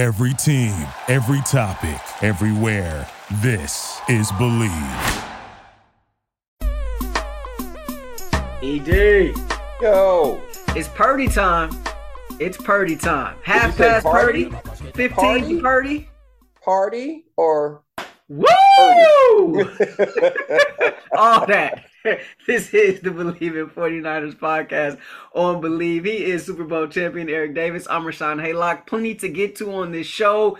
Every team, every topic, everywhere. This is Bleav. ED, Yo, it's Purdy time. It's Purdy time. Half past Purdy, party? 15 Party? to Purdy. party or Woo! All that. This is the Bleav in 49ers podcast on Bleav. He is Super Bowl champion Eric Davis. I'm Rashawn Haylock. Plenty to get to on this show.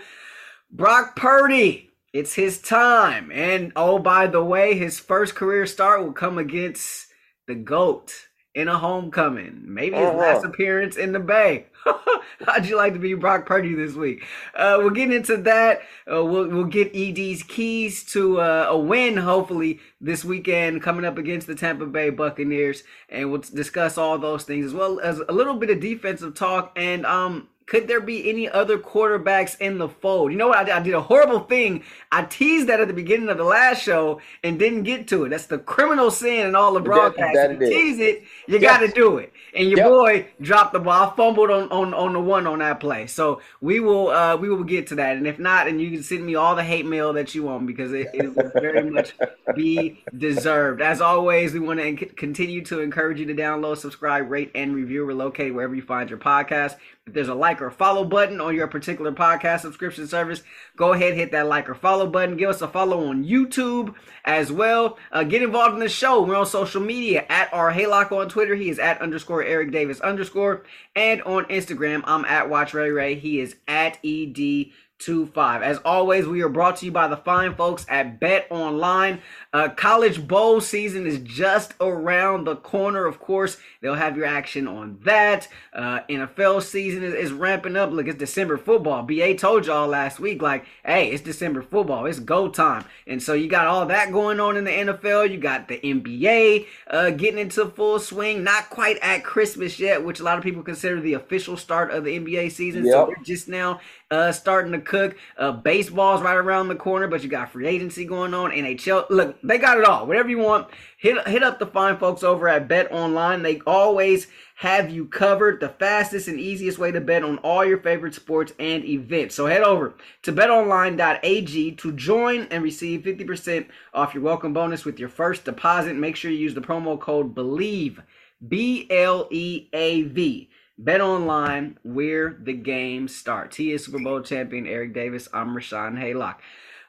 Brock Purdy, it's his time. And oh, by the way, his first career start will come against the GOAT in a homecoming. Maybe his Uh-huh. last appearance in the Bay. How'd you like to be Brock Purdy this week? Uh, we'll get into that. Uh, we'll, we'll get ED's keys to uh, a win, hopefully, this weekend coming up against the Tampa Bay Buccaneers. And we'll discuss all those things as well as a little bit of defensive talk. And um, could there be any other quarterbacks in the fold? You know what? I did, I did a horrible thing. I teased that at the beginning of the last show and didn't get to it. That's the criminal sin in all the broadcasts. that You tease it, you Yes. got to do it. And your Yep. boy dropped the ball. I fumbled on, on on the one on that play. So we will uh we will get to that. And if not, and you can send me all the hate mail that you want because it, it will very much be deserved. As always, we want to continue to encourage you to download, subscribe, rate, and review. We're located wherever you find your podcast. If there's a like or follow button on your particular podcast subscription service, go ahead hit that like or follow button. Give us a follow on YouTube as well. Uh, get involved in the show. We're on social media at our Haylock on Twitter. He is at underscore Eric Davis underscore. And on Instagram, I'm at Watch Ray Ray. He is at ED. 25. As always, we are brought to you by the fine folks at Bet Online. Uh, college bowl season is just around the corner. Of course, they'll have your action on that. Uh, NFL season is, is ramping up. Look, it's December football. BA told y'all last week, like, hey, it's December football. It's go time. And so you got all that going on in the NFL. You got the NBA uh, getting into full swing. Not quite at Christmas yet, which a lot of people consider the official start of the NBA season. So we're just now uh, starting to cook. Uh, baseball's right around the corner, but you got free agency going on. NHL, look, they got it all. Whatever you want, hit hit up the fine folks over at Bet Online. They always have you covered. The fastest and easiest way to bet on all your favorite sports and events. So head over to betonline.ag to join and receive 50% off your welcome bonus with your first deposit. Make sure you use the promo code BLEAV. B L E A V. Bet online where the game starts. He is Super Bowl champion Eric Davis. I'm Rashawn Haylock.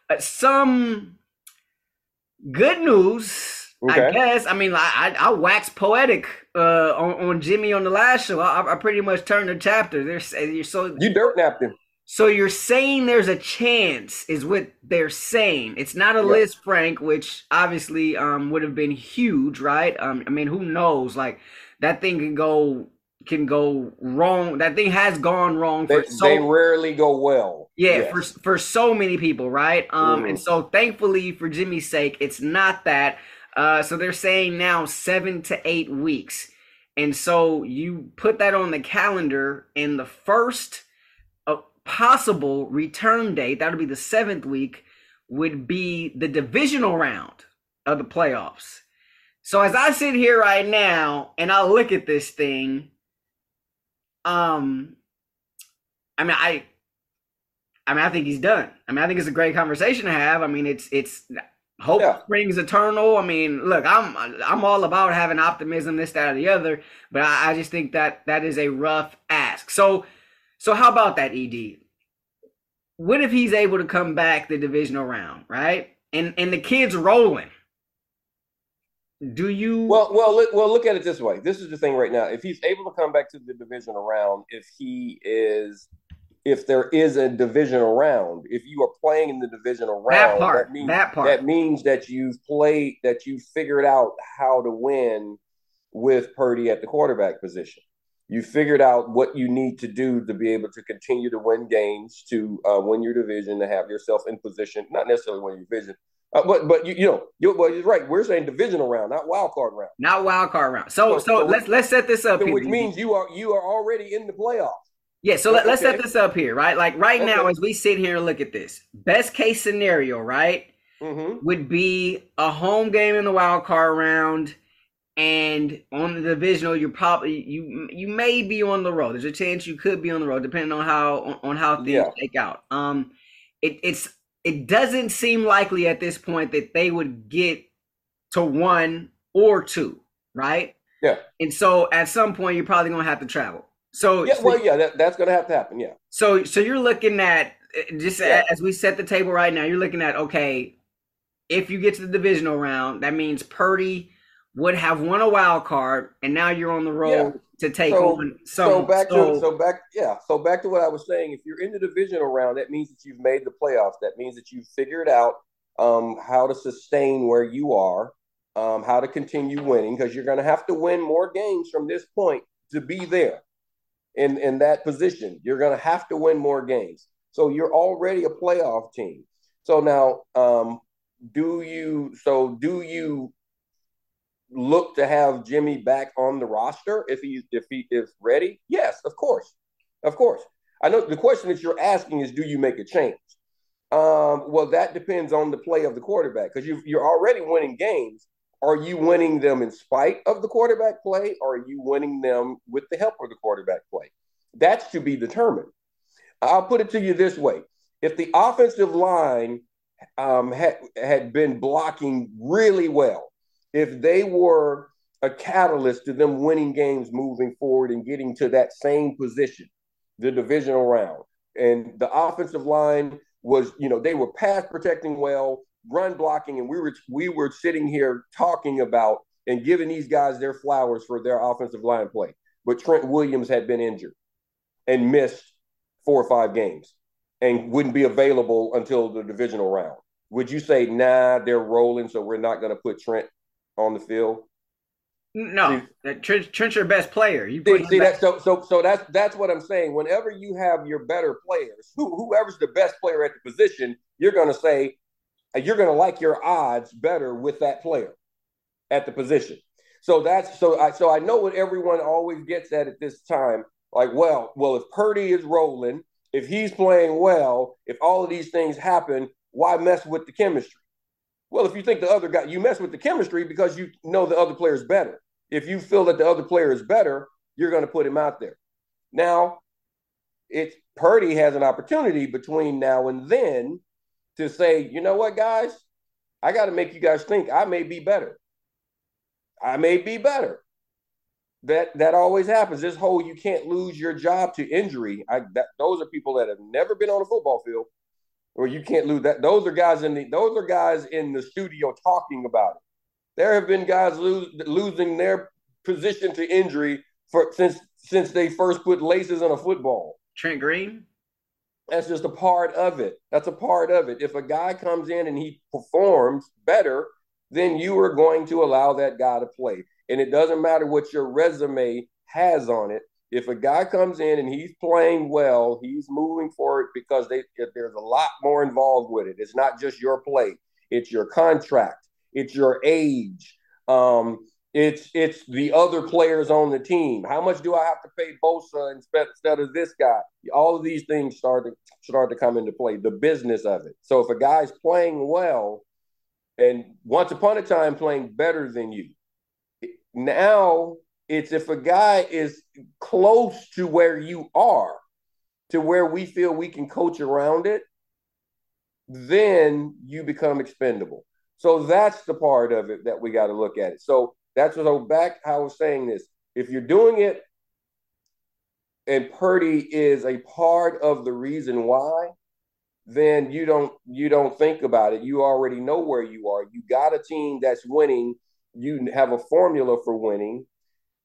Uh, some good news, I guess. I mean, I, I, I waxed poetic uh, on, on Jimmy on the last show. I, I pretty much turned the chapter. There's you're so you dirt napped him. so you're saying there's a chance, is what they're saying. It's not a Yeah. Lisfranc, which obviously um would have been huge, right? Um, I mean, who knows? Like that thing can go can go wrong. That thing has gone wrong They, so they rarely go well. yeah, Yes. for for so many people, right? Um, and Mhm. so thankfully for Jimmy's sake, it's not that. Uh, so they're saying now seven to eight weeks, and so you put that on the calendar, and the first uh, possible return date that would be the seventh week would be the divisional round of the playoffs. So as I sit here right now and I look at this thing, um, I mean I I mean, I think he's done. I mean, I think it's a great conversation to have. I mean, it's it's hope Yeah. springs eternal. I mean, look, I'm I'm all about having optimism, this, that, or the other, but I, I just think that that is a rough ask. So, so how about that, Ed? What if he's able to come back the divisional round, right? And and the kid's rolling. Do you? Well, well, look, well. Look at it this way. This is the thing right now. If he's able to come back to the division around, if he is, if there is a division around, if you are playing in the divisional that round, part, means that part. that means that you've played, that you figured out how to win with Purdy at the quarterback position. You figured out what you need to do to be able to continue to win games, to uh, win your division, to have yourself in position, not necessarily win your division, uh, but but you, you know, you, well, you're right. We're saying divisional round, not wild card round. not wild card round. So, So- so, so- let's let's set this up So here. which means you are you are already in the playoffs. Yeah, so let, us set this up here, right? Like right now, as we sit here and look at this, best case scenario, right, Mm-hmm. would be a home game in the wild card round and on the divisional, you're probably you you may be on the road. There's a chance you could be on the road, depending on how on, on how things yeah. take out. Um, it, it's it doesn't seem likely at this point that they would get to one or two, right? Yeah. And so at some point, you're probably gonna have to travel. So yeah, well, yeah, that, that's gonna have to happen. Yeah. So so you're looking at eh, just yeah. as we set the table right now, you're looking at okay, if you get to the divisional round, that means Purdy would have won a wild card, and now you're on the road yeah. To take so, on some. So back so, to so back yeah. So back to what I was saying. If you're in the divisional round, that means that you've made the playoffs. That means that you've figured out um, how to sustain where you are, um, how to continue winning, because you're going to have to win more games from this point to be there in in that position. You're going to have to win more games. So you're already a playoff team. So now, um, do you? So do you look to have Jimmy back on the roster if he if he is ready? Yes, of course, of course. I know the question that you're asking is, do you make a change? Um, well, that depends on the play of the quarterback because you you're already winning games. Are you winning them in spite of the quarterback play, or are you winning them with the help of the quarterback play? That's to be determined. I'll put it to you this way: if the offensive line um, had had been blocking really well, if they were a catalyst to them winning games moving forward and getting to that same position, the divisional round. And the offensive line was, you know, they were pass protecting well, run blocking, and we were we were sitting here talking about and giving these guys their flowers for their offensive line play. But Trent Williams had been injured and missed four or five games and wouldn't be available until the divisional round. Would you say, nah, they're rolling, so we're not going to put Trent on the field? No, uh, Trent, Trent's your best player. You see, see that so so so that's that's what I'm saying. Whenever you have your better players, who, whoever's the best player at the position, you're going to say uh, you're going to like your odds better with that player at the position. So that's so I so I know what everyone always gets at at this time. Like, well, well, if Purdy is rolling, if he's playing well, if all of these things happen, why mess with the chemistry? Well, if you think the other guy, you mess with the chemistry because you know the other player is better. If you feel that the other player is better, you're going to put him out there. Now, it's Purdy has an opportunity between now and then to say, you know what, guys, I got to make you guys think I may be better. I may be better. That that always happens. This whole you can't lose your job to injury. I that, those are people that have never been on a football field or you can't lose that. Those are guys in the those are guys in the studio talking about it. There have been guys lose, losing their position to injury for since since they first put laces on a football. Trent Green. That's just a part of it. That's a part of it. If a guy comes in and he performs better, then you are going to allow that guy to play. And it doesn't matter what your resume has on it if a guy comes in and he's playing well, he's moving forward because they, there's a lot more involved with it. It's not just your play; it's your contract, it's your age, um, it's it's the other players on the team. How much do I have to pay Bosa instead of this guy? All of these things start to start to come into play. The business of it. So if a guy's playing well, and once upon a time playing better than you, now it's if a guy is close to where you are, to where we feel we can coach around it, then you become expendable. So that's the part of it that we got to look at it. So that's what so back how I was saying this. If you're doing it and Purdy is a part of the reason why, then you don't you don't think about it. You already know where you are. You got a team that's winning. You have a formula for winning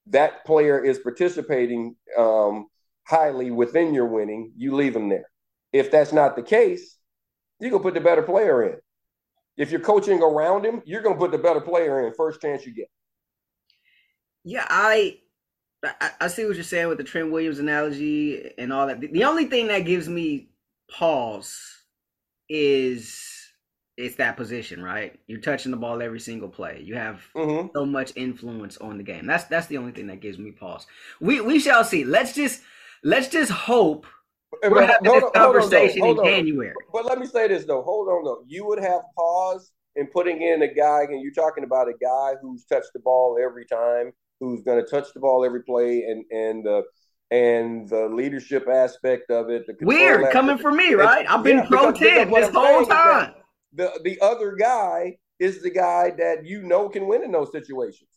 that player is participating um, highly within your winning, you leave him there. If that's not the case, you go put the better player in. If you're coaching around him, you're going to put the better player in first chance you get. Yeah, I, I I see what you're saying with the Trent Williams analogy and all that. The only thing that gives me pause is it's that position, right? You're touching the ball every single play. You have mm-hmm. so much influence on the game. That's that's the only thing that gives me pause. We we shall see. Let's just let's just hope we're but, having this conversation on, in January. But let me say this though. Hold on though. You would have pause and putting in a guy, and you're talking about a guy who's touched the ball every time, who's going to touch the ball every play, and and the and the leadership aspect of it. Weird coming from me, right? I've been yeah, pro ten this whole time. The the other guy is the guy that you know can win in those situations.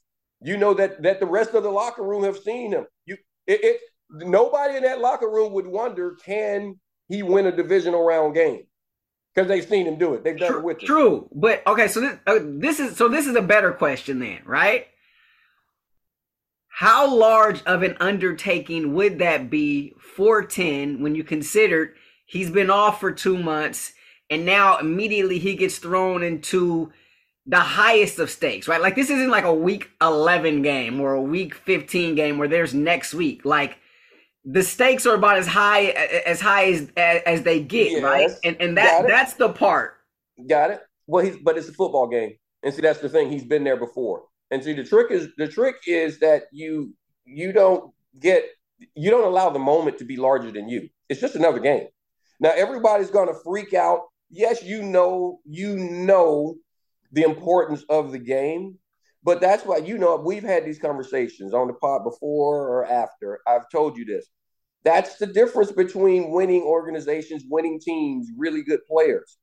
You know that that the rest of the locker room have seen him. You it, it nobody in that locker room would wonder can he win a divisional round game because they've seen him do it. They've done true, it with him. True, but okay. So this, uh, this is so this is a better question then, right? How large of an undertaking would that be for ten when you considered he's been off for two months and now immediately he gets thrown into the highest of stakes, right? Like this isn't like a week 11 game or a week 15 game where there's next week. Like the stakes are about as high as high as as, they get, yes. right? And and that that's the part. Got it. Well, he's but it's a football game, and see that's the thing. He's been there before, and see the trick is the trick is that you you don't get you don't allow the moment to be larger than you. It's just another game. Now everybody's going to freak out. Yes, you know you know the importance of the game, but that's why, you know, we've had these conversations on the pod before or after. I've told you this. That's the difference between winning organizations, winning teams, really good players.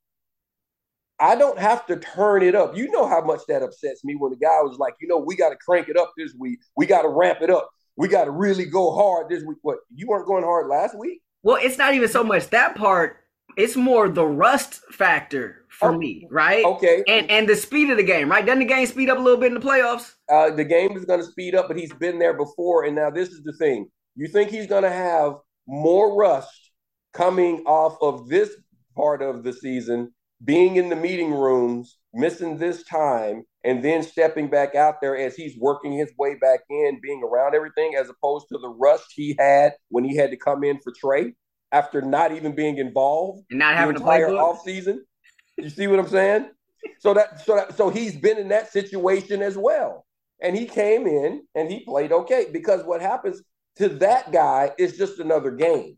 I don't have to turn it up. You know how much that upsets me when the guy was like, you know, we got to crank it up this week. We got to ramp it up. We got to really go hard this week. What, you weren't going hard last week? Well, it's not even so much that part. It's more the rust factor for oh, me, right? Okay. And and the speed of the game, right? Doesn't the game speed up a little bit in the playoffs? Uh, the game is going to speed up, but he's been there before. And now this is the thing: you think he's going to have more rust coming off of this part of the season, being in the meeting rooms, missing this time, and then stepping back out there as he's working his way back in, being around everything, as opposed to the rust he had when he had to come in for Trey after not even being involved and not having the entire off season. You see what I'm saying? So that so that so he's been in that situation as well. And he came in and he played okay because what happens to that guy is just another game.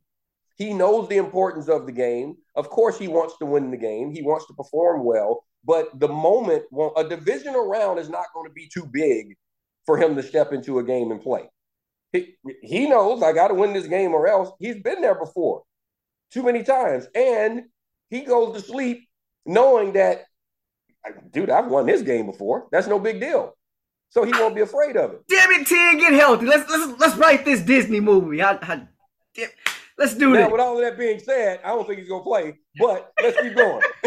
He knows the importance of the game. Of course, he wants to win the game. He wants to perform well. But the moment, well, a divisional round is not going to be too big for him to step into a game and play. He, he knows I got to win this game or else. He's been there before too many times. And he goes to sleep knowing that, dude, I've won this game before. That's no big deal. So he won't be afraid of it. Damn it, Ten, get healthy. Let's let's let's write this Disney movie. I, I, let's do now, this. With all of that being said, I don't think he's gonna play, but let's keep going.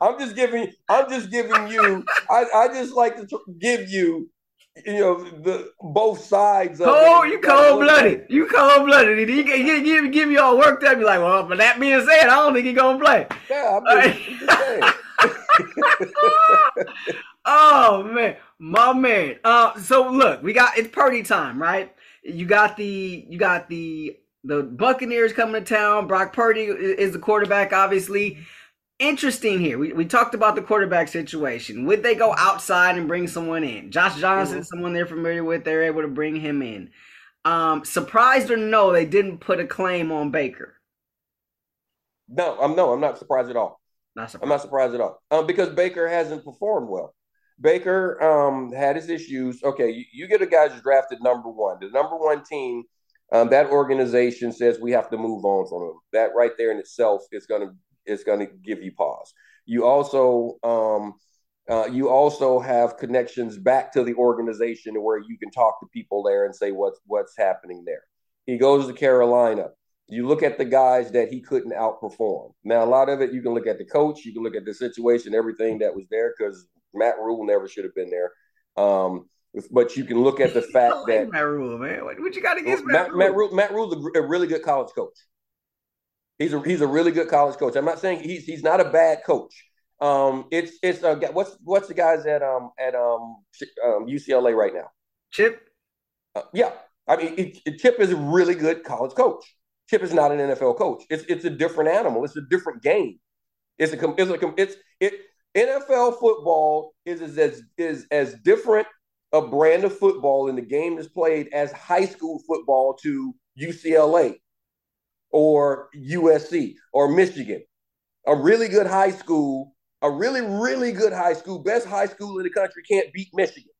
I'm just giving. I'm just giving you. I, I just like to give you you know the both sides. Of cold, you cold blooded. You cold blooded. He, he, he, give you all worked up. You're like, well, but that being said, I don't think he's gonna play. Yeah, I'm just, saying. oh man, my man. Uh, so look, we got it's party time, right? You got the you got the the Buccaneers coming to town. Brock Purdy is the quarterback, obviously interesting here. We, we talked about the quarterback situation. Would they go outside and bring someone in? Josh Johnson, mm-hmm. someone they're familiar with, they're able to bring him in. Um, surprised or no, they didn't put a claim on Baker. No, I'm no, I'm not surprised at all. Not surprised. I'm not surprised at all. Um, because Baker hasn't performed well. Baker um had his issues. Okay, you, you get a guy who's drafted number one. The number one team, um, that organization says we have to move on from him. That right there in itself is going to is going to give you pause. You also um, uh, you also have connections back to the organization where you can talk to people there and say what's what's happening there. He goes to Carolina. You look at the guys that he couldn't outperform. Now, a lot of it you can look at the coach, you can look at the situation, everything that was there because Matt Rhule never should have been there. Um, but you can look at the fact like that Matt Rhule, man, what, what you got against Matt, Matt Rhule? Matt Rhule's a, a really good college coach. He's a he's a really good college coach. I'm not saying he's he's not a bad coach. Um, it's it's uh, what's what's the guys at um at um, um UCLA right now? Chip. Uh, yeah, I mean it, it, Chip is a really good college coach. Chip is not an NFL coach. It's it's a different animal. It's a different game. It's a it's a it's it NFL football is is as is as different a brand of football in the game is played as high school football to UCLA or USC or Michigan. a really good high school, a really, really good high school, best high school in the country can't beat Michigan.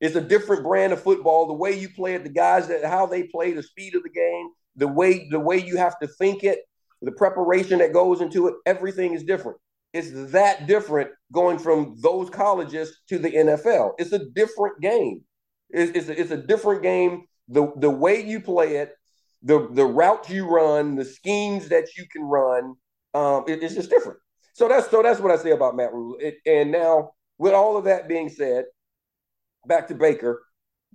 It's a different brand of football. The way you play it, the guys that how they play, the speed of the game, the way the way you have to think it, the preparation that goes into it, everything is different. It's that different going from those colleges to the NFL. It's a different game. It's, it's, a, it's a different game. The the way you play it, the the routes you run, the schemes that you can run, um, it, it's just different. So that's so that's what I say about Matt Rhule. It, and now, with all of that being said, back to Baker.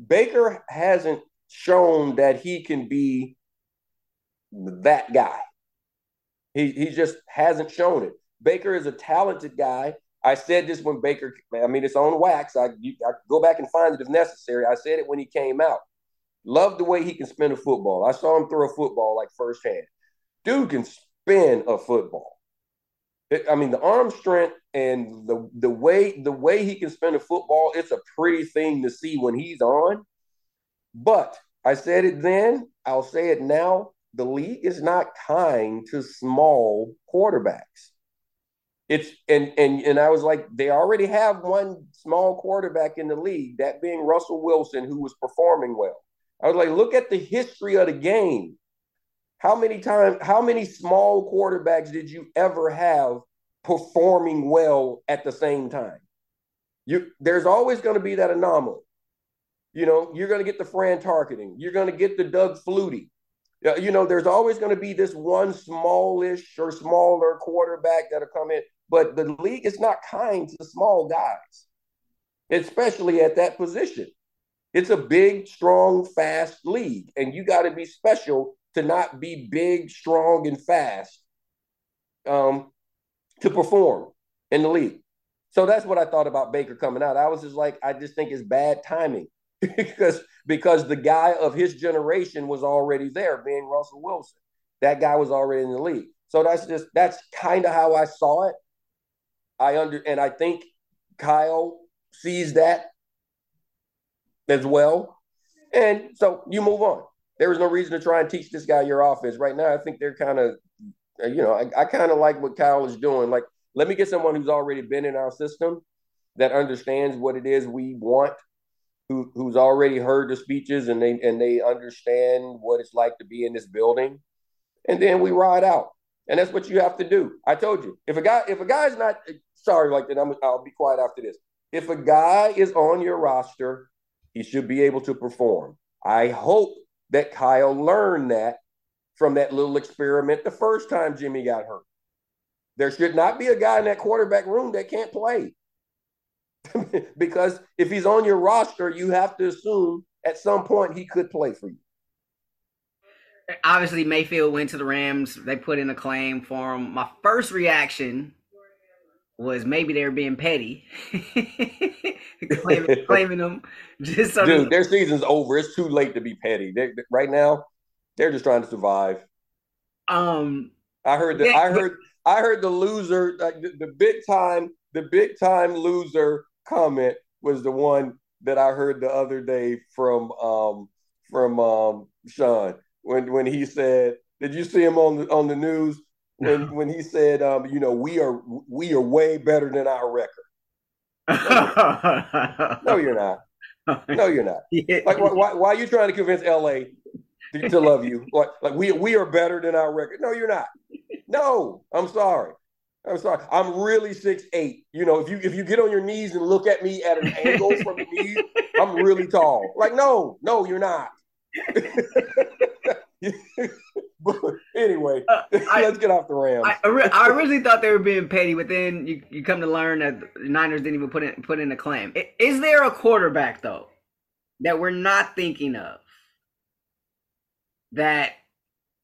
Baker hasn't shown that he can be that guy. He he just hasn't shown it. Baker is a talented guy. I said this when Baker, I mean, it's on wax. I, you, I go back and find it if necessary. I said it when he came out. Love the way he can spin a football. I saw him throw a football like firsthand. Dude can spin a football. It, I mean, the arm strength and the the way the way he can spin a football, it's a pretty thing to see when he's on. But I said it then, I'll say it now. The league is not kind to small quarterbacks. It's and and and I was like, they already have one small quarterback in the league, that being Russell Wilson, who was performing well. I was like, look at the history of the game. How many times, how many small quarterbacks did you ever have performing well at the same time? You there's always going to be that anomaly. You know, you're going to get the Fran Tarkenton, You're going to get the Doug Flutie. Uh, you know, there's always going to be this one smallish or smaller quarterback that'll come in. But the league is not kind to small guys, especially at that position. It's a big, strong, fast league, and you got to be special to not be big, strong, and fast um, to perform in the league. So that's what I thought about Baker coming out. I was just like, I just think it's bad timing because because the guy of his generation was already there, being Russell Wilson. That guy was already in the league. So that's just that's kind of how I saw it. I under and I think Kyle sees that as well. And so you move on. There is no reason to try and teach this guy your offense. Right now, I think they're kind of, uh, you know, I, I kind of like what Kyle is doing. Like, let me get someone who's already been in our system that understands what it is we want, who who's already heard the speeches and they and they understand what it's like to be in this building. And then we ride out. And that's what you have to do. I told you. If a guy, if a guy's not sorry, like that, I'm, I'll be quiet after this. If a guy is on your roster, he should be able to perform. I hope that Kyle learned that from that little experiment the first time Jimmy got hurt. There should not be a guy in that quarterback room that can't play. because if he's on your roster, you have to assume at some point he could play for you obviously Mayfield went to the Rams. They put in a claim for him. My first reaction was maybe they were being petty, claiming, claiming them. Just so dude, their season's over. It's too late to be petty. They, right now, they're just trying to survive. Um, I heard the, I heard, I heard the loser, like the, the big time, the big time loser comment was the one that I heard the other day from um from um Sean when when he said, "Did you see him on the on the news when when he said, um, you know, we are we are way better than our record." no, you're not. No, you're not. Like, why, why are you trying to convince LA to, to love you? Like, like we we are better than our record. No, you're not. No, I'm sorry. I'm sorry. I'm really six eight. You know, if you if you get on your knees and look at me at an angle from the knees, I'm really tall. Like, no, no, you're not. but anyway, uh, I, let's get off the Rams. I, I, originally thought they were being petty, but then you, you come to learn that the Niners didn't even put in put in a claim. Is there a quarterback though that we're not thinking of? That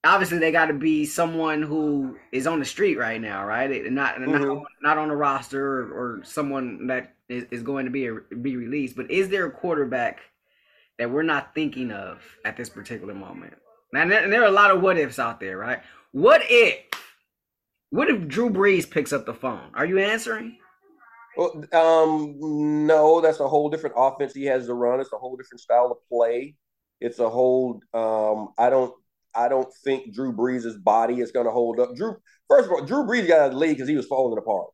obviously they got to be someone who is on the street right now, right? Not mm-hmm. not, not on the roster or, or someone that is, is going to be a, be released. But is there a quarterback that we're not thinking of at this particular moment? Now, there, there are a lot of what ifs out there, right? What if, what if Drew Brees picks up the phone? Are you answering? Well, um, no, that's a whole different offense he has to run. It's a whole different style of play. It's a whole. Um, I don't. I don't think Drew Brees' body is going to hold up. Drew, first of all, Drew Brees got out of the league because he was falling apart.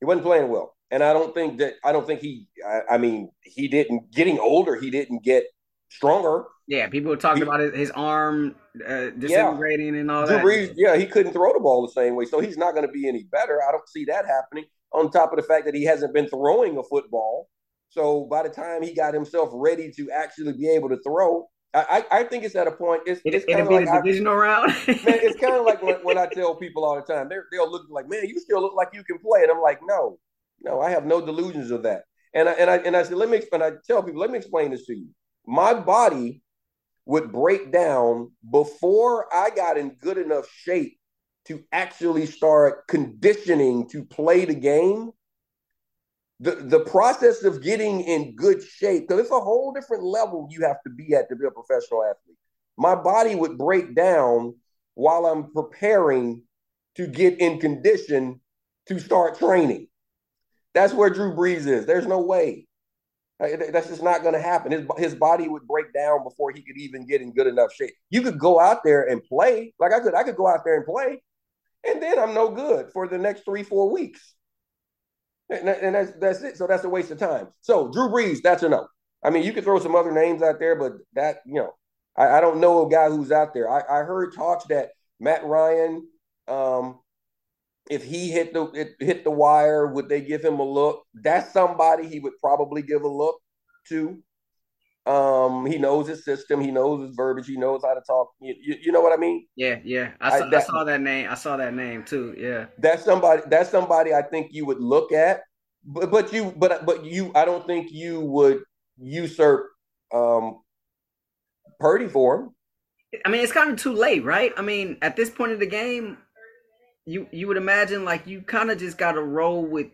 He wasn't playing well, and I don't think that. I don't think he. I, I mean, he didn't. Getting older, he didn't get stronger. Yeah, people were talking he, about his, his arm uh, disintegrating yeah. and all Drew that. Brees, yeah, he couldn't throw the ball the same way, so he's not going to be any better. I don't see that happening. On top of the fact that he hasn't been throwing a football, so by the time he got himself ready to actually be able to throw, I, I think it's at a point. It's, it, it's kind of like a divisional round. man, it's kind of like when, when, I tell people all the time, they'll look like, man, you still look like you can play, and I'm like, no, no, I have no delusions of that. And I and I and I said, let me and I tell people, let me explain this to you. My body would break down before I got in good enough shape to actually start conditioning to play the game the the process of getting in good shape because it's a whole different level you have to be at to be a professional athlete. My body would break down while i'm preparing to get in condition to start training. That's where drew brees is. There's no way that's just not going to happen his, his body would break down before he could even get in good enough shape you could go out there and play like i could i could go out there and play and then i'm no good for the next three four weeks and, and that's that's it. So that's a waste of time. So Drew Brees, that's a no. I mean, you could throw some other names out there, but that you know, I, I don't know a guy who's out there. I, I heard talks that Matt Ryan, um, if he hit the hit the wire, would they give him a look? That's somebody he would probably give a look to. Um, he knows his system. He knows his verbiage. He knows how to talk. You, you, you know what I mean? Yeah, yeah. I saw, I, that, I saw, that, name. I saw that name too. Yeah. That's somebody. That's somebody I think you would look at. But but you but but you I don't think you would usurp um Purdy for him. I mean, it's kind of too late, right? I mean, at this point of the game, you you would imagine like you kind of just got to roll with.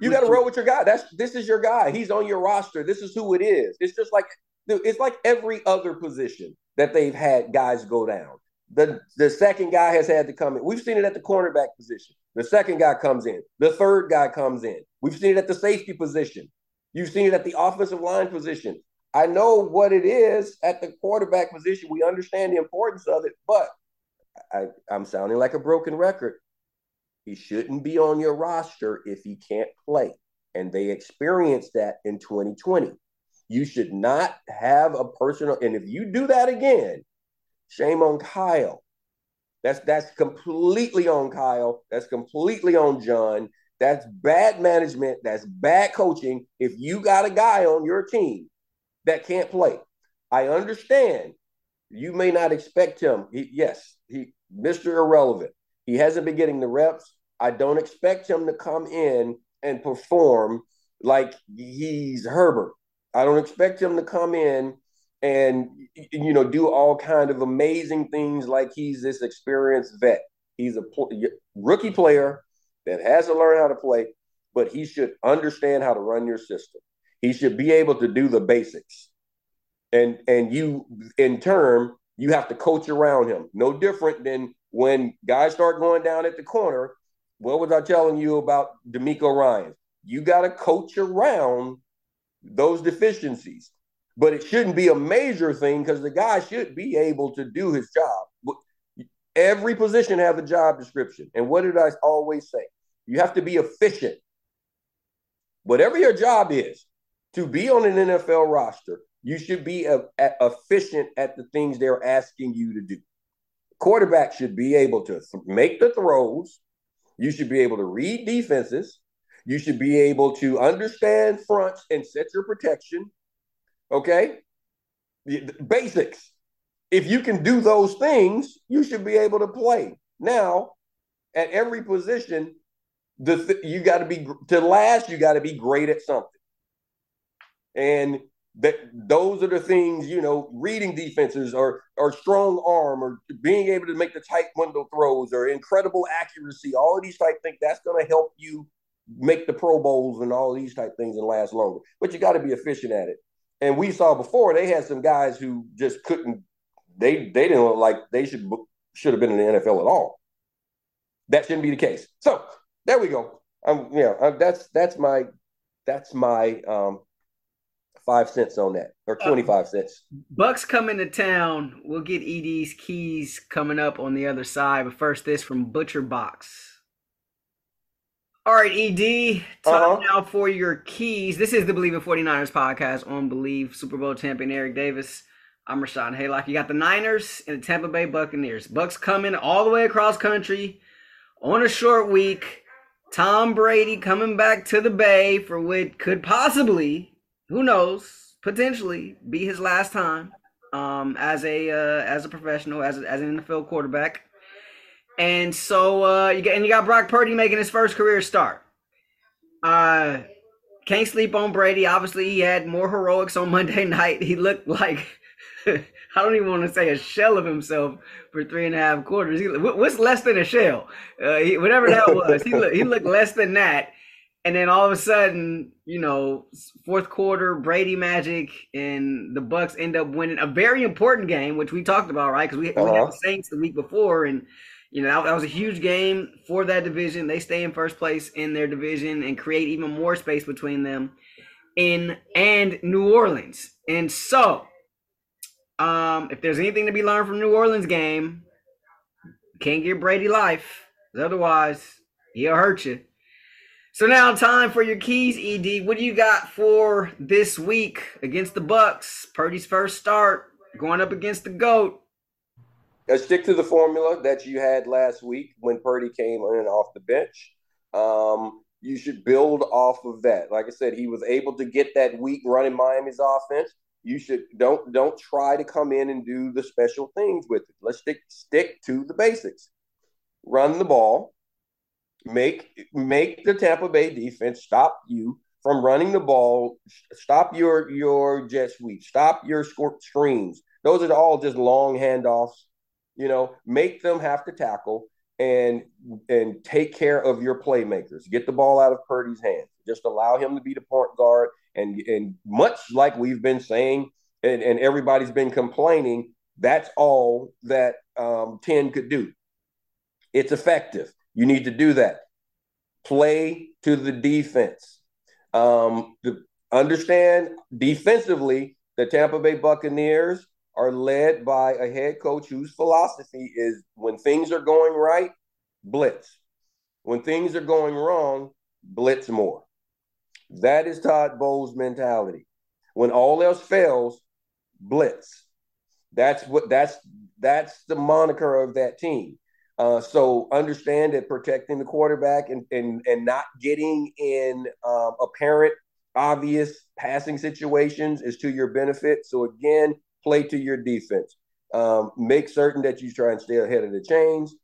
You got to roll with your guy. That's this is your guy. He's on your roster. This is who it is. It's just like it's like every other position that they've had guys go down. The the second guy has had to come in. We've seen it at the cornerback position. The second guy comes in. The third guy comes in. We've seen it at the safety position. You've seen it at the offensive line position. I know what it is at the quarterback position. We understand the importance of it, but I, I'm sounding like a broken record. He shouldn't be on your roster if he can't play. And they experienced that in 2020. You should not have a personal, and if you do that again, shame on Kyle. That's that's completely on Kyle. That's completely on John. That's bad management. That's bad coaching. If you got a guy on your team that can't play, I understand. You may not expect him. He, yes, he Mr. Irrelevant. He hasn't been getting the reps. I don't expect him to come in and perform like he's Herbert. I don't expect him to come in and you know do all kind of amazing things like he's this experienced vet. He's a rookie player that has to learn how to play, but he should understand how to run your system. He should be able to do the basics. And and you in turn, you have to coach around him. No different than when guys start going down at the corner. What was I telling you about DeMeco Ryan? You got to coach around those deficiencies. But it shouldn't be a major thing because the guy should be able to do his job. Every position has a job description. And what did I always say? You have to be efficient. Whatever your job is, to be on an NFL roster, you should be a, a, efficient at the things they're asking you to do. Quarterback should be able to th- make the throws. You should be able to read defenses. You should be able to understand fronts and set your protection. Okay? The, the basics. If you can do those things, you should be able to play. Now, at every position, the th- you got to be to last, you got to be great at something. And that those are the things, you know, reading defenses or or strong arm or being able to make the tight window throws or incredible accuracy, all of these type things, that's going to help you make the Pro Bowls and all these type things and last longer. But you got to be efficient at it. And we saw before they had some guys who just couldn't. They they didn't look like they should should have been in the NFL at all. That shouldn't be the case. So there we go. Um, yeah, uh, that's that's my that's my um five cents on that, or twenty five cents. Bucks coming to town. We'll get Ed's keys coming up on the other side, but first, this from Butcher Box. All right, ED, time uh-huh. now for your keys. This is the Bleav in 49ers podcast on Bleav Super Bowl champion Eric Davis. I'm Rashawn Haylock. You got the Niners and the Tampa Bay Buccaneers. Bucks coming all the way across country on a short week. Tom Brady coming back to the Bay for what could possibly, who knows, potentially be his last time um, as a uh, as a professional, as as an NFL quarterback. And so uh, you get and you got Brock Purdy making his first career start. Uh, can't sleep on Brady. Obviously, he had more heroics on Monday night. He looked like I don't even want to say a shell of himself for three and a half quarters. He, what's less than a shell? Uh, he, whatever that was, he he looked less than that. And then all of a sudden, you know, fourth quarter, Brady magic, and the Bucks end up winning a very important game, which we talked about, right? Because we, uh-huh. we had uh-huh. the Saints the week before, and you know, that, that was a huge game for that division. They stay in first place in their division and create even more space between them in and New Orleans. And so, um, if there's anything to be learned from New Orleans game, can't give Brady life. Otherwise, he'll hurt you. So now time for your keys, ED. What do you got for this week against the Bucks? Purdy's first start, going up against the GOAT. Uh, stick to the formula that you had last week when Purdy came in off the bench. Um, you should build off of that. Like I said, he was able to get that week running Miami's offense. You should don't don't try to come in and do the special things with it. Let's stick stick to the basics. Run the ball. Make make the Tampa Bay defense stop you from running the ball. Stop your your jet sweep. Stop your screens. Those are all just long handoffs you know, make them have to tackle and and take care of your playmakers. Get the ball out of Purdy's hands. Just allow him to be the point guard. And and much like we've been saying, and, and everybody's been complaining, that's all that um, 10 could do. It's effective. You need to do that. Play to the defense. Um, the, understand defensively, the Tampa Bay Buccaneers are led by a head coach whose philosophy is when things are going right, blitz. When things are going wrong, blitz more. That is Todd Bowles' mentality. When all else fails, blitz. That's what that's that's the moniker of that team. Uh, so understand that protecting the quarterback and and and not getting in um, apparent obvious passing situations is to your benefit. So again, play to your defense. Um, make certain that you try and stay ahead of the chains.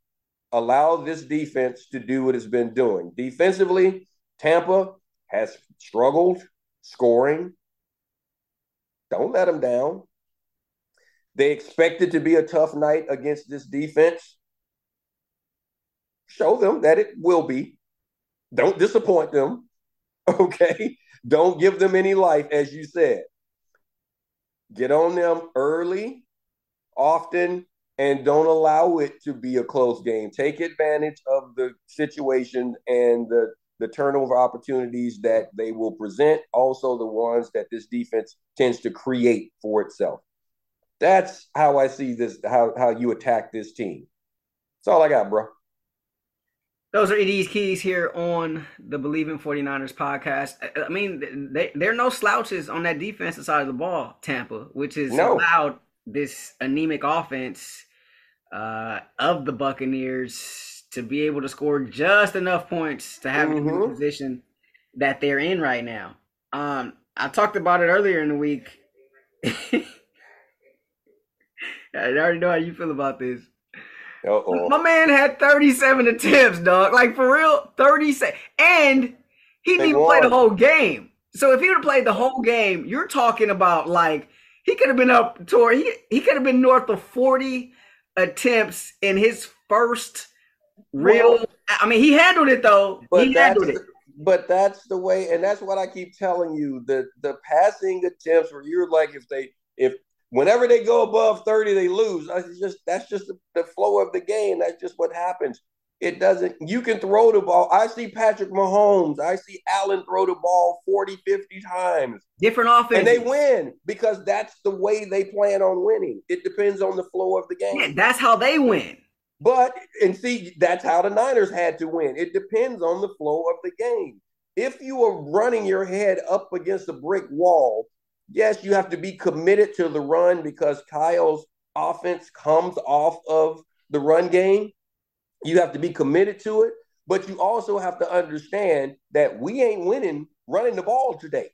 Allow this defense to do what it's been doing. Defensively, Tampa has struggled scoring. Don't let them down. They expect it to be a tough night against this defense. Show them that it will be. Don't disappoint them. Okay. Don't give them any life, as you said get on them early, often, and don't allow it to be a close game. Take advantage of the situation and the the turnover opportunities that they will present, also the ones that this defense tends to create for itself. That's how I see this, how, how you attack this team. That's all I got, bro. Those are Ed's keys here on the Bleav in 49ers podcast. I mean, they, they're no slouches on that defensive side of the ball, Tampa, which has no. allowed this anemic offense uh, of the Buccaneers to be able to score just enough points to have mm-hmm. in the position that they're in right now. Um, I talked about it earlier in the week. I already know how you feel about this. Uh-oh. My man had 37 attempts, dog. Like for real, 37. And he didn't even play the whole game. So if he would have played the whole game, you're talking about like he could have been up to he he could have been north of 40 attempts in his first real well, I mean he handled it though. He handled it. But that's the way, and that's what I keep telling you. The the passing attempts where you're like if they if whenever they go above 30, they lose. That's just that's just the, flow of the game. That's just what happens. It doesn't, you can throw the ball. I see Patrick Mahomes, I see Allen throw the ball 40, 50 times. Different offense. And they win because that's the way they plan on winning. It depends on the flow of the game. Yeah, that's how they win. But, and see, that's how the Niners had to win. It depends on the flow of the game. If you are running your head up against a brick wall, yes, you have to be committed to the run because Kyle's offense comes off of the run game. You have to be committed to it, but you also have to understand that we ain't winning running the ball today.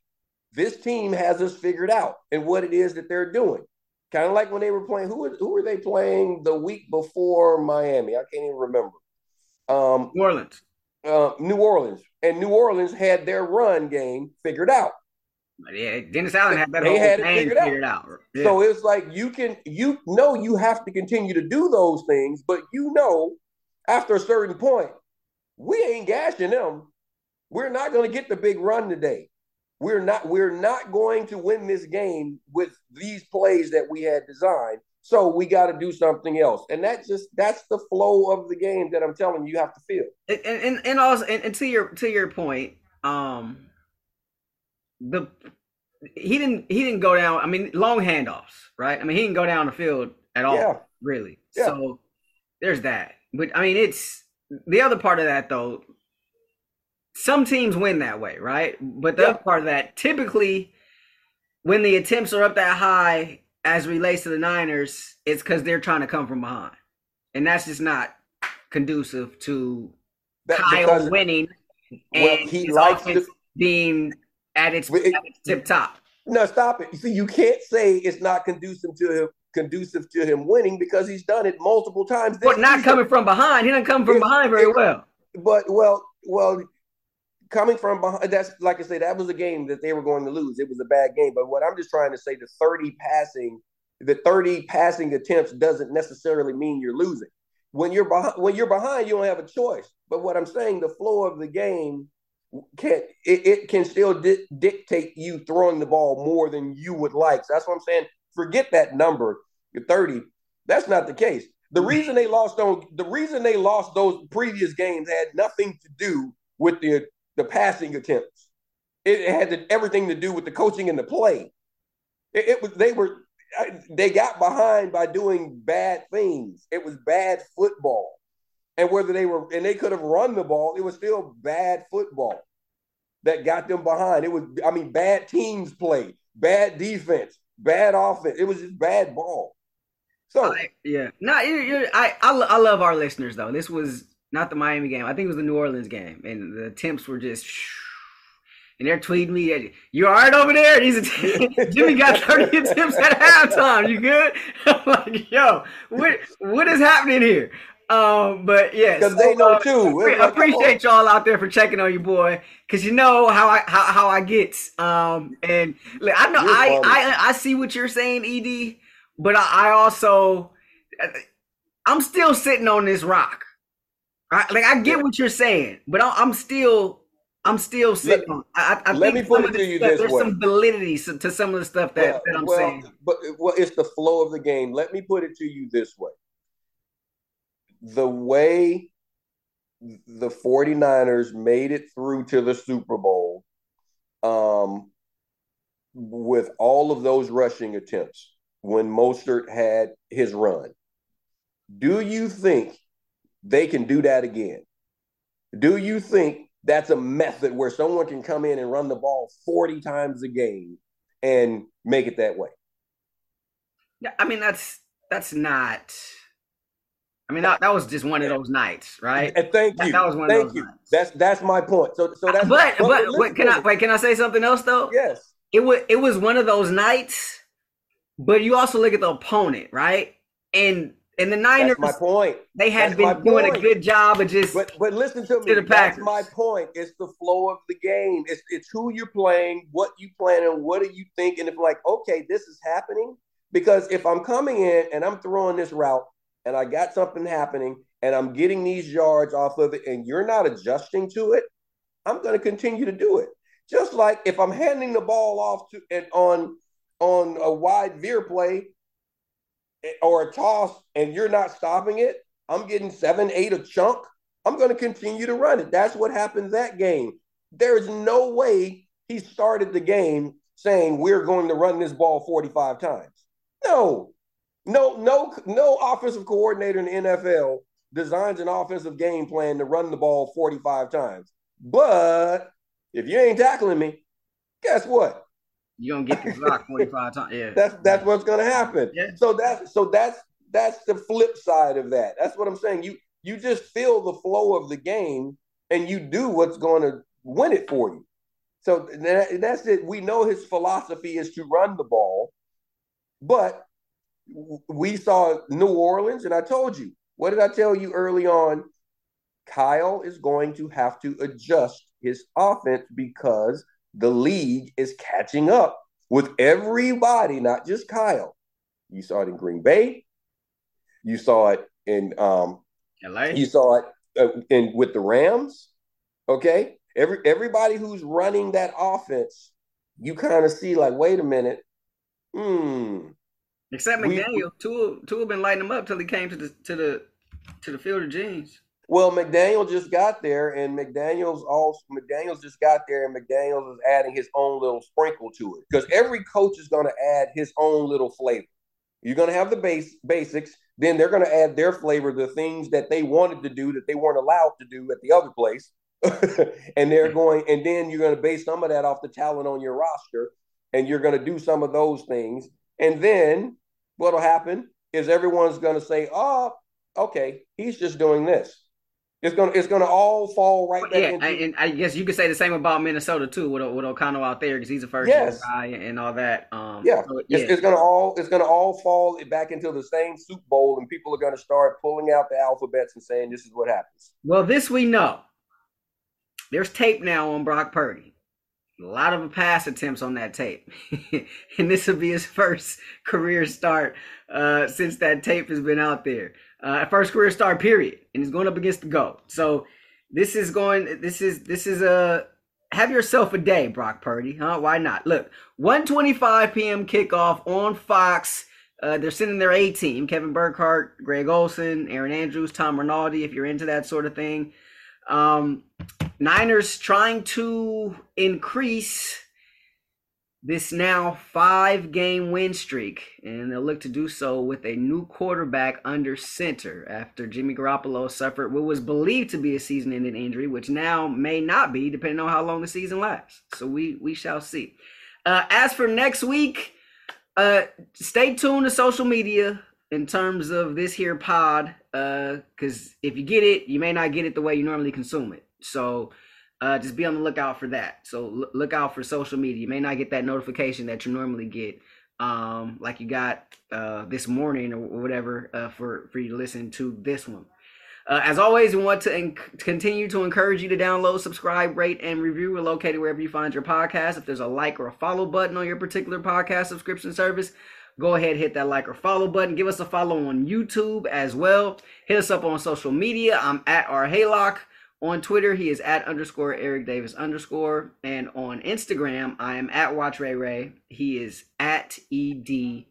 This team has us figured out and what it is that they're doing. Kind of like when they were playing. Who who were they playing the week before Miami? I can't even remember. Um, New Orleans. Uh, New Orleans, and New Orleans had their run game figured out. Yeah, Dennis Allen had that they whole had it figured, figured out. out. Yeah. So it's like you can you know you have to continue to do those things, but you know after a certain point, we ain't gashing them. We're not going to get the big run today. We're not we're not going to win this game with these plays that we had designed. So we got to do something else, and that's just that's the flow of the game that I'm telling you, you have to feel. And and, and also, and, and to your to your point, um, the he didn't he didn't go down. I mean, long handoffs, right? I mean, he didn't go down the field at all, yeah. really. Yeah. So there's that. But I mean, it's the other part of that though. Some teams win that way, right? But the yeah. other part of that, typically, when the attempts are up that high as relates to the Niners, it's because they're trying to come from behind, and that's just not conducive to that, Kyle winning well, and he likes to, being at its, it, at its tip top. No, stop it. You see, you can't say it's not conducive to him conducive to him winning because he's done it multiple times. But not coming from behind. He doesn't come from it, behind very it, well. But well, well, coming from behind. That's like I said. That was a game that they were going to lose. It was a bad game. But what I'm just trying to say, the 30 passing, the 30 passing attempts doesn't necessarily mean you're losing. When you're behind, when you're behind, you don't have a choice. But what I'm saying, the flow of the game can it, it can still di- dictate you throwing the ball more than you would like. So that's what I'm saying. Forget that number, you're 30. That's not the case. The mm-hmm. reason they lost on the reason they lost those previous games had nothing to do with the the passing attempts. It had to, everything to do with the coaching and the play. It, it was they were they got behind by doing bad things. It was bad football and whether they were and they could have run the ball, it was still bad football that got them behind. It was, I mean, bad teams played, bad defense, bad offense. It was just bad ball. So I, yeah, no, you're, you're, I, I I love our listeners though. This was not the Miami game. I think it was the New Orleans game, and the attempts were just. And they're tweeting me, "You all right over there?" He's Jimmy got thirty attempts at halftime. You good? I'm like, "Yo, what what is happening here?" Um, but yeah, because they know uh, too. I appreciate y'all out there for checking on you, boy. Because you know how I how, how I get. Um, and I know I, I I see what you're saying, Ed, but I, I also I'm still sitting on this rock. I, like I get what you're saying, but I, am still I'm still sitting let, on. I, I let me put it to you stuff, this there's way. some validity to some of the stuff that, well, that I'm well, saying. But well, it's the flow of the game. Let me put it to you this way the way the 49ers made it through to the Super Bowl um, with all of those rushing attempts when Mostert had his run. Do you think they can do that again? Do you think that's a method where someone can come in and run the ball 40 times a game and make it that way? I mean that's that's not I mean, that, that was just one of those nights, right? And thank you. That, that was one thank of those you. nights. That's that's my point. So so that's but but, but can I wait? Can I say something else though? Yes. It was it was one of those nights, but you also look at the opponent, right? And and the Niners, that's my point. They had been doing a good job of just. But but listen to me. To that's my point. It's the flow of the game. It's it's who you're playing, what you planning, what are you thinking? If like, okay, this is happening, because if I'm coming in and I'm throwing this route and I got something happening and I'm getting these yards off of it and you're not adjusting to it, I'm going to continue to do it. Just like if I'm handing the ball off to and on on a wide veer play eh, or a toss and you're not stopping it, I'm getting seven, eight a chunk. I'm going to continue to run it. That's what happened that game. There's no way he started the game saying we're going to run this ball 45 times. No, no, no, no offensive coordinator in the NFL designs an offensive game plan to run the ball 45 times. But if you ain't tackling me, guess what? You're gonna get the block 45 times. Yeah. That's that's what's gonna happen. Yeah. So that's so that's that's the flip side of that. That's what I'm saying. You you just feel the flow of the game and you do what's going to win it for you. So that, that's it. We know his philosophy is to run the ball, but we saw New Orleans, and I told you, what did I tell you early on? Kyle is going to have to adjust his offense because the league is catching up with everybody, not just Kyle. You saw it in Green Bay. You saw it in um, LA. You saw it uh, in with the Rams. Okay, every everybody who's running that offense, you kind of see like, wait a minute, hmm. Except McDaniel, two two have been lighting him up till he came to the to the to the field of jeans. Well, McDaniel just got there, and McDaniel's also McDaniel's just got there, and McDaniel's is adding his own little sprinkle to it because every coach is going to add his own little flavor. You're going to have the base basics, then they're going to add their flavor, the things that they wanted to do that they weren't allowed to do at the other place, and they're going, and then you're going to base some of that off the talent on your roster, and you're going to do some of those things, and then what'll happen is everyone's going to say, "Oh, okay, he's just doing this." It's gonna it's gonna all fall right back. Yeah, into- and I guess you could say the same about Minnesota too, with with O'Connell out there because he's a first yes. guy and all that. Um, yeah, so, yeah. It's, it's, gonna all it's gonna all fall back into the same Soup Bowl, and people are gonna start pulling out the alphabets and saying this is what happens. Well, this we know. There's tape now on Brock Purdy. A lot of pass attempts on that tape, and this will be his first career start uh, since that tape has been out there uh, first career start period, and he's going up against the GOAT. So this is going. This is this is a have yourself a day, Brock Purdy. Huh? Why not? Look, 1:25 p.m. kickoff on Fox. Uh, they're sending their A team: Kevin Burkhardt, Greg Olsen, Erin Andrews, Tom Rinaldi. If you're into that sort of thing, um, Niners trying to increase this now five game win streak, and they'll look to do so with a new quarterback under center after Jimmy Garoppolo suffered what was believed to be a season ending injury, which now may not be, depending on how long the season lasts. So we, we shall see. Uh, as for next week, uh, stay tuned to social media in terms of this here pod, because uh, if you get it, you may not get it the way you normally consume it. So, uh, just be on the lookout for that. So l- look out for social media. You may not get that notification that you normally get, um, like you got uh, this morning or whatever, uh, for for you to listen to this one. Uh, as always, we want to enc- continue to encourage you to download, subscribe, rate, and review. We're located wherever you find your podcast. If there's a like or a follow button on your particular podcast subscription service, go ahead hit that like or follow button give us a follow on youtube as well hit us up on social media i'm at r haylock on Twitter, he is at underscore Eric Davis underscore. And on Instagram, I am at Watch Ray Ray. He is at ED25.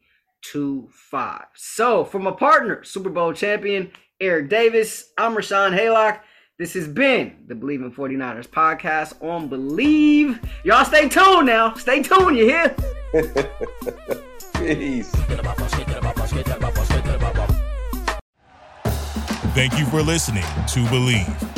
So, for my partner, Super Bowl champion Eric Davis, I'm Rashawn Haylock. This has been the Bleav in 49ers podcast on Bleav. Y'all stay tuned now. Stay tuned, you hear? Peace. Thank you for listening to Bleav.